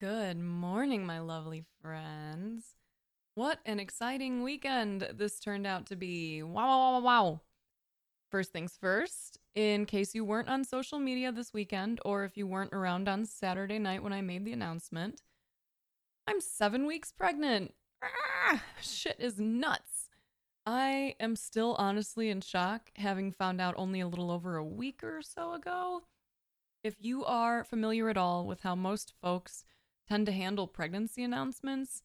Good morning, my lovely friends. What an exciting weekend this turned out to be. Wow, wow, wow, wow. First things first, in case you weren't on social media this weekend, or if you weren't around on Saturday night when I made the announcement, I'm seven weeks pregnant. Ah, shit is nuts. I am still honestly in shock, having found out only a little over a week or so ago. If you are familiar at all with how most folks tend to handle pregnancy announcements,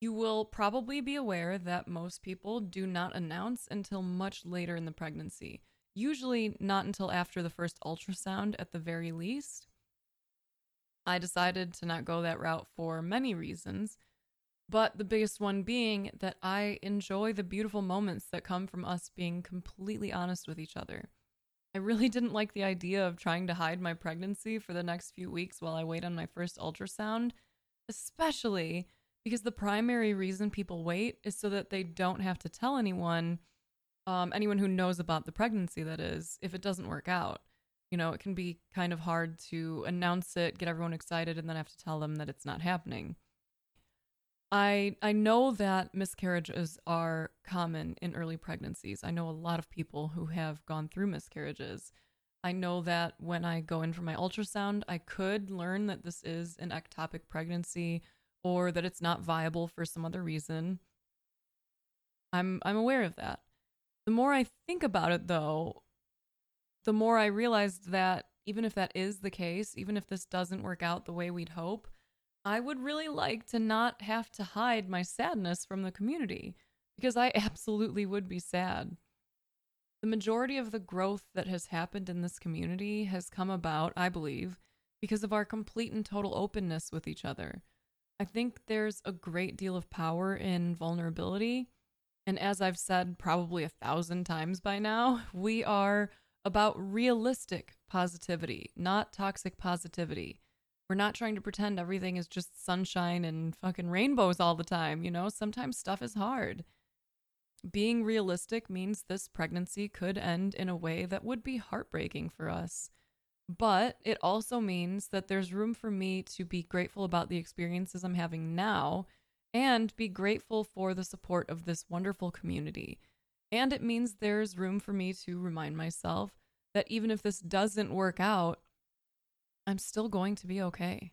you will probably be aware that most people do not announce until much later in the pregnancy, usually not until after the first ultrasound at the very least. I decided to not go that route for many reasons, but the biggest one being that I enjoy the beautiful moments that come from us being completely honest with each other. I really didn't like the idea of trying to hide my pregnancy for the next few weeks while I wait on my first ultrasound, especially because the primary reason people wait is so that they don't have to tell anyone, um, anyone who knows about the pregnancy, that is, if it doesn't work out. You know, it can be kind of hard to announce it, get everyone excited, and then have to tell them that it's not happening. I I know that miscarriages are common in early pregnancies. I know a lot of people who have gone through miscarriages. I know that when I go in for my ultrasound, I could learn that this is an ectopic pregnancy or that it's not viable for some other reason. I'm I'm aware of that. The more I think about it though, the more I realized that even if that is the case, even if this doesn't work out the way we'd hope, I would really like to not have to hide my sadness from the community because I absolutely would be sad. The majority of the growth that has happened in this community has come about, I believe, because of our complete and total openness with each other. I think there's a great deal of power in vulnerability. And as I've said probably a thousand times by now, we are about realistic positivity, not toxic positivity. We're not trying to pretend everything is just sunshine and fucking rainbows all the time, you know? Sometimes stuff is hard. Being realistic means this pregnancy could end in a way that would be heartbreaking for us. But it also means that there's room for me to be grateful about the experiences I'm having now and be grateful for the support of this wonderful community. And it means there's room for me to remind myself that even if this doesn't work out, I'm still going to be okay.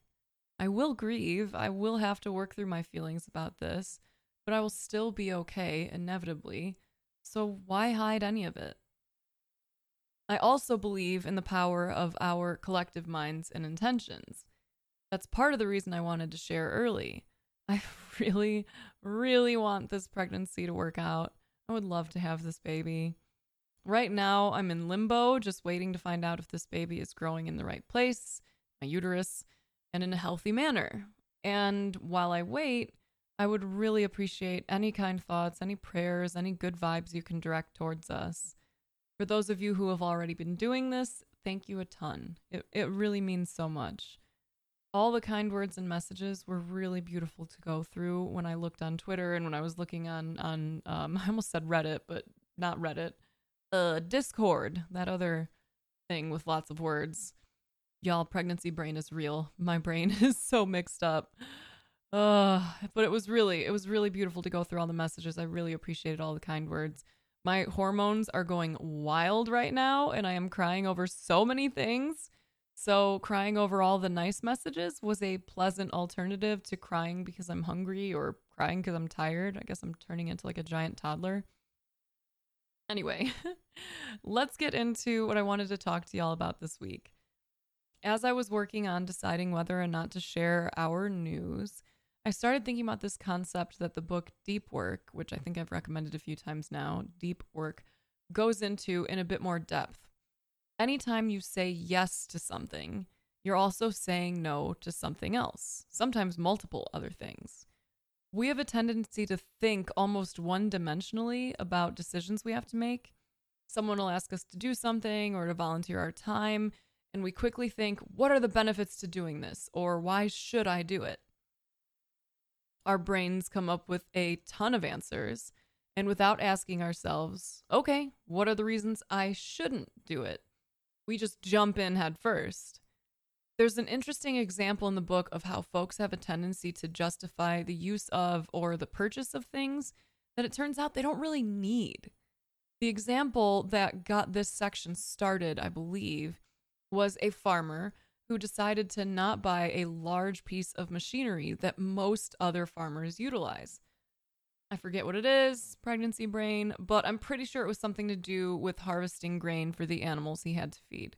I will grieve. I will have to work through my feelings about this, but I will still be okay, inevitably. So why hide any of it? I also believe in the power of our collective minds and intentions. That's part of the reason I wanted to share early. I really, really want this pregnancy to work out. I would love to have this baby. Right now, I'm in limbo, just waiting to find out if this baby is growing in the right place, my uterus, and in a healthy manner. And while I wait, I would really appreciate any kind thoughts, any prayers, any good vibes you can direct towards us. For those of you who have already been doing this, thank you a ton. It, it really means so much. All the kind words and messages were really beautiful to go through when I looked on Twitter and when I was looking on on um, I almost said Reddit, but not Reddit. Uh, Discord, that other thing with lots of words. Y'all, pregnancy brain is real. My brain is so mixed up. Uh, but it was really, it was really beautiful to go through all the messages. I really appreciated all the kind words. My hormones are going wild right now, and I am crying over so many things. So, crying over all the nice messages was a pleasant alternative to crying because I'm hungry or crying because I'm tired. I guess I'm turning into like a giant toddler. Anyway, let's get into what I wanted to talk to y'all about this week. As I was working on deciding whether or not to share our news, I started thinking about this concept that the book Deep Work, which I think I've recommended a few times now, Deep Work, goes into in a bit more depth. Anytime you say yes to something, you're also saying no to something else, sometimes multiple other things. We have a tendency to think almost one dimensionally about decisions we have to make. Someone will ask us to do something or to volunteer our time, and we quickly think, what are the benefits to doing this? Or why should I do it? our brains come up with a ton of answers. And without asking ourselves, okay, what are the reasons I shouldn't do it? We just jump in head first. There's an interesting example in the book of how folks have a tendency to justify the use of or the purchase of things that it turns out they don't really need. The example that got this section started, I believe, was a farmer who decided to not buy a large piece of machinery that most other farmers utilize. I forget what it is, pregnancy brain, but I'm pretty sure it was something to do with harvesting grain for the animals he had to feed.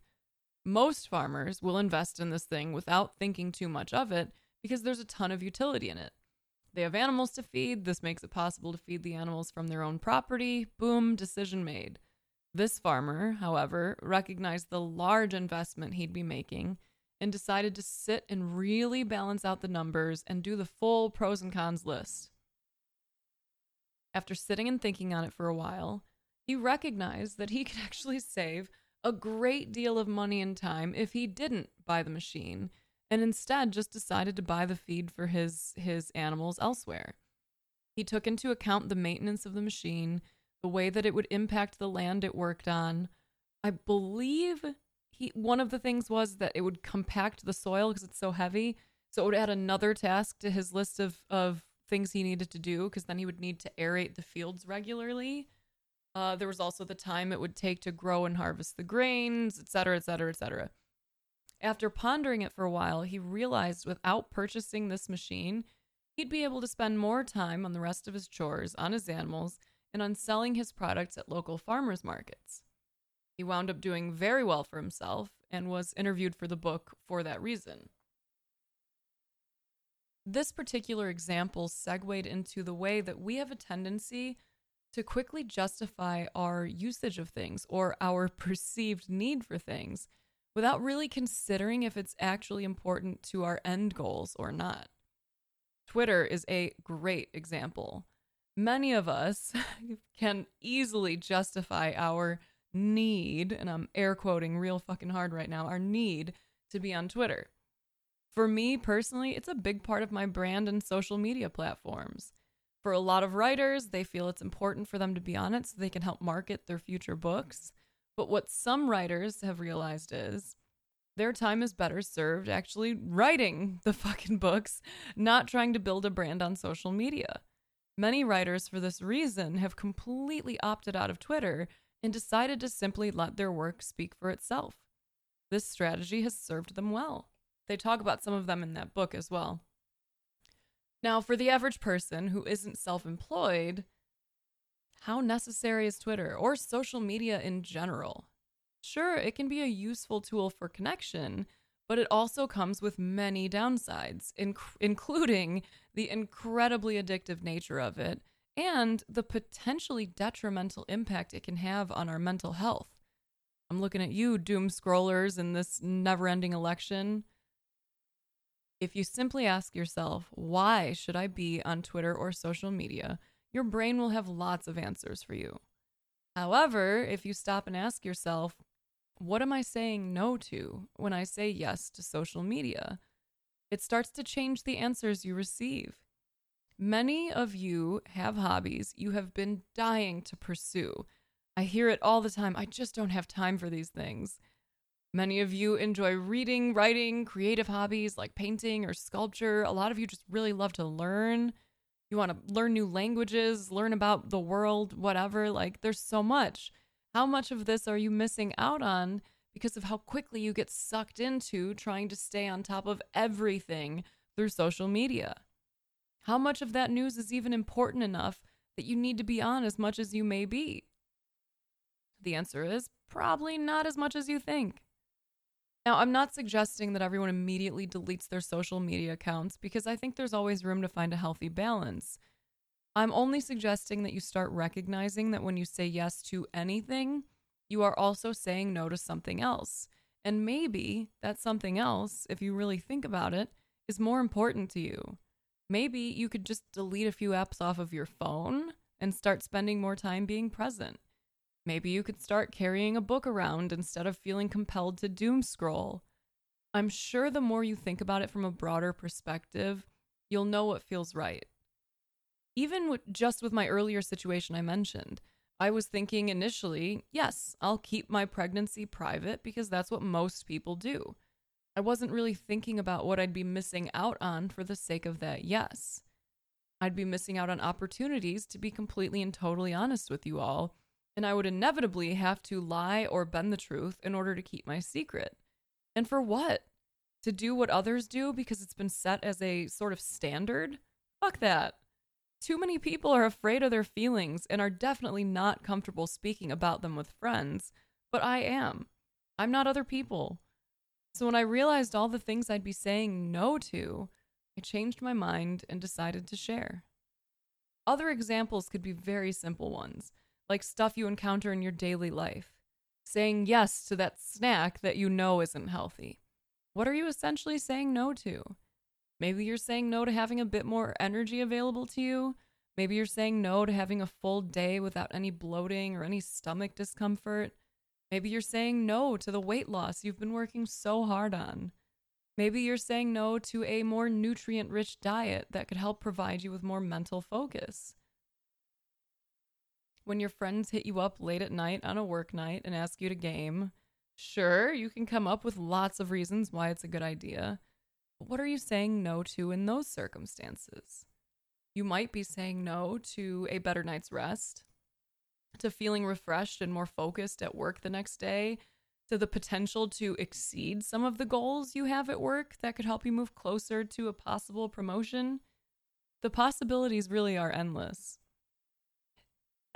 Most farmers will invest in this thing without thinking too much of it because there's a ton of utility in it. They have animals to feed. This makes it possible to feed the animals from their own property. Boom, decision made. This farmer, however, recognized the large investment he'd be making and decided to sit and really balance out the numbers and do the full pros and cons list. After sitting and thinking on it for a while, he recognized that he could actually save a great deal of money and time if he didn't buy the machine and instead just decided to buy the feed for his his animals elsewhere. He took into account the maintenance of the machine, the way that it would impact the land it worked on. I believe he one of the things was that it would compact the soil because it's so heavy. So it would add another task to his list of of things he needed to do because then he would need to aerate the fields regularly. Uh, there was also the time it would take to grow and harvest the grains, et cetera, et cetera, et cetera. After pondering it for a while, he realized without purchasing this machine, he'd be able to spend more time on the rest of his chores, on his animals, and on selling his products at local farmers markets. He wound up doing very well for himself and was interviewed for the book for that reason. This particular example segued into the way that we have a tendency to quickly justify our usage of things or our perceived need for things without really considering if it's actually important to our end goals or not. Twitter is a great example. Many of us can easily justify our need, and I'm air quoting real fucking hard right now, our need to be on Twitter. For me personally, it's a big part of my brand and social media platforms. For a lot of writers, they feel it's important for them to be on it so they can help market their future books. But what some writers have realized is their time is better served actually writing the fucking books, not trying to build a brand on social media. Many writers, for this reason, have completely opted out of Twitter and decided to simply let their work speak for itself. This strategy has served them well. They talk about some of them in that book as well. Now, for the average person who isn't self employed, how necessary is Twitter or social media in general? Sure, it can be a useful tool for connection, but it also comes with many downsides, inc- including the incredibly addictive nature of it and the potentially detrimental impact it can have on our mental health. I'm looking at you, doom scrollers, in this never ending election. If you simply ask yourself, why should I be on Twitter or social media? Your brain will have lots of answers for you. However, if you stop and ask yourself, what am I saying no to when I say yes to social media? It starts to change the answers you receive. Many of you have hobbies you have been dying to pursue. I hear it all the time. I just don't have time for these things. Many of you enjoy reading, writing, creative hobbies like painting or sculpture. A lot of you just really love to learn. You want to learn new languages, learn about the world, whatever. Like, there's so much. How much of this are you missing out on because of how quickly you get sucked into trying to stay on top of everything through social media? How much of that news is even important enough that you need to be on as much as you may be? The answer is probably not as much as you think. Now, I'm not suggesting that everyone immediately deletes their social media accounts because I think there's always room to find a healthy balance. I'm only suggesting that you start recognizing that when you say yes to anything, you are also saying no to something else. And maybe that something else, if you really think about it, is more important to you. Maybe you could just delete a few apps off of your phone and start spending more time being present. Maybe you could start carrying a book around instead of feeling compelled to doom scroll. I'm sure the more you think about it from a broader perspective, you'll know what feels right even just with my earlier situation I mentioned, I was thinking initially, yes, I'll keep my pregnancy private because that's what most people do. I wasn't really thinking about what I'd be missing out on for the sake of that yes. I'd be missing out on opportunities to be completely and totally honest with you all, and I would inevitably have to lie or bend the truth in order to keep my secret. And for what? To do what others do because it's been set as a sort of standard? Fuck that. Too many people are afraid of their feelings and are definitely not comfortable speaking about them with friends, but I am. I'm not other people. So when I realized all the things I'd be saying no to, I changed my mind and decided to share. Other examples could be very simple ones, like stuff you encounter in your daily life. Saying yes to that snack that you know isn't healthy. What are you essentially saying no to? Maybe you're saying no to having a bit more energy available to you. Maybe you're saying no to having a full day without any bloating or any stomach discomfort. Maybe you're saying no to the weight loss you've been working so hard on. Maybe you're saying no to a more nutrient rich diet that could help provide you with more mental focus. When your friends hit you up late at night on a work night and ask you to game, sure, you can come up with lots of reasons why it's a good idea. But what are you saying no to in those circumstances? You might be saying no to a better night's rest, to feeling refreshed and more focused at work the next day, to the potential to exceed some of the goals you have at work that could help you move closer to a possible promotion. The possibilities really are endless.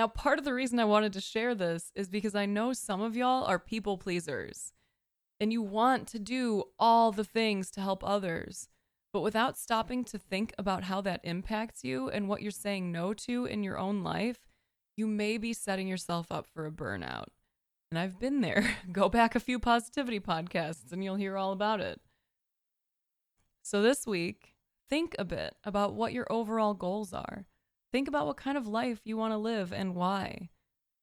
Now, part of the reason I wanted to share this is because I know some of y'all are people pleasers and you want to do all the things to help others. But without stopping to think about how that impacts you and what you're saying no to in your own life, you may be setting yourself up for a burnout. And I've been there. Go back a few positivity podcasts and you'll hear all about it. So this week, think a bit about what your overall goals are. Think about what kind of life you want to live and why.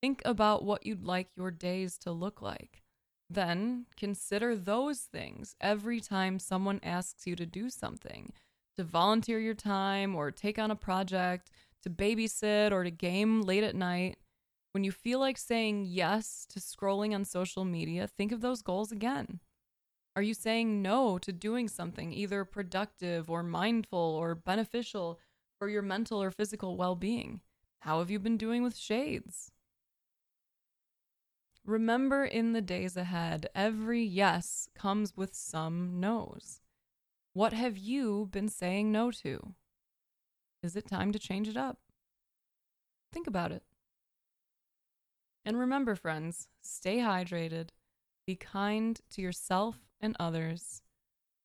Think about what you'd like your days to look like. Then consider those things every time someone asks you to do something, to volunteer your time or take on a project to babysit or to game late at night. When you feel like saying yes to scrolling on social media, think of those goals again. Are you saying no to doing something either productive or mindful or beneficial for your mental or physical well being? How have you been doing with shades? Remember in the days ahead, every yes comes with some no's. What have you been saying no to? Is it time to change it up? Think about it. And remember, friends, stay hydrated, be kind to yourself and others,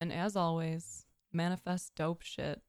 and as always, manifest dope shit.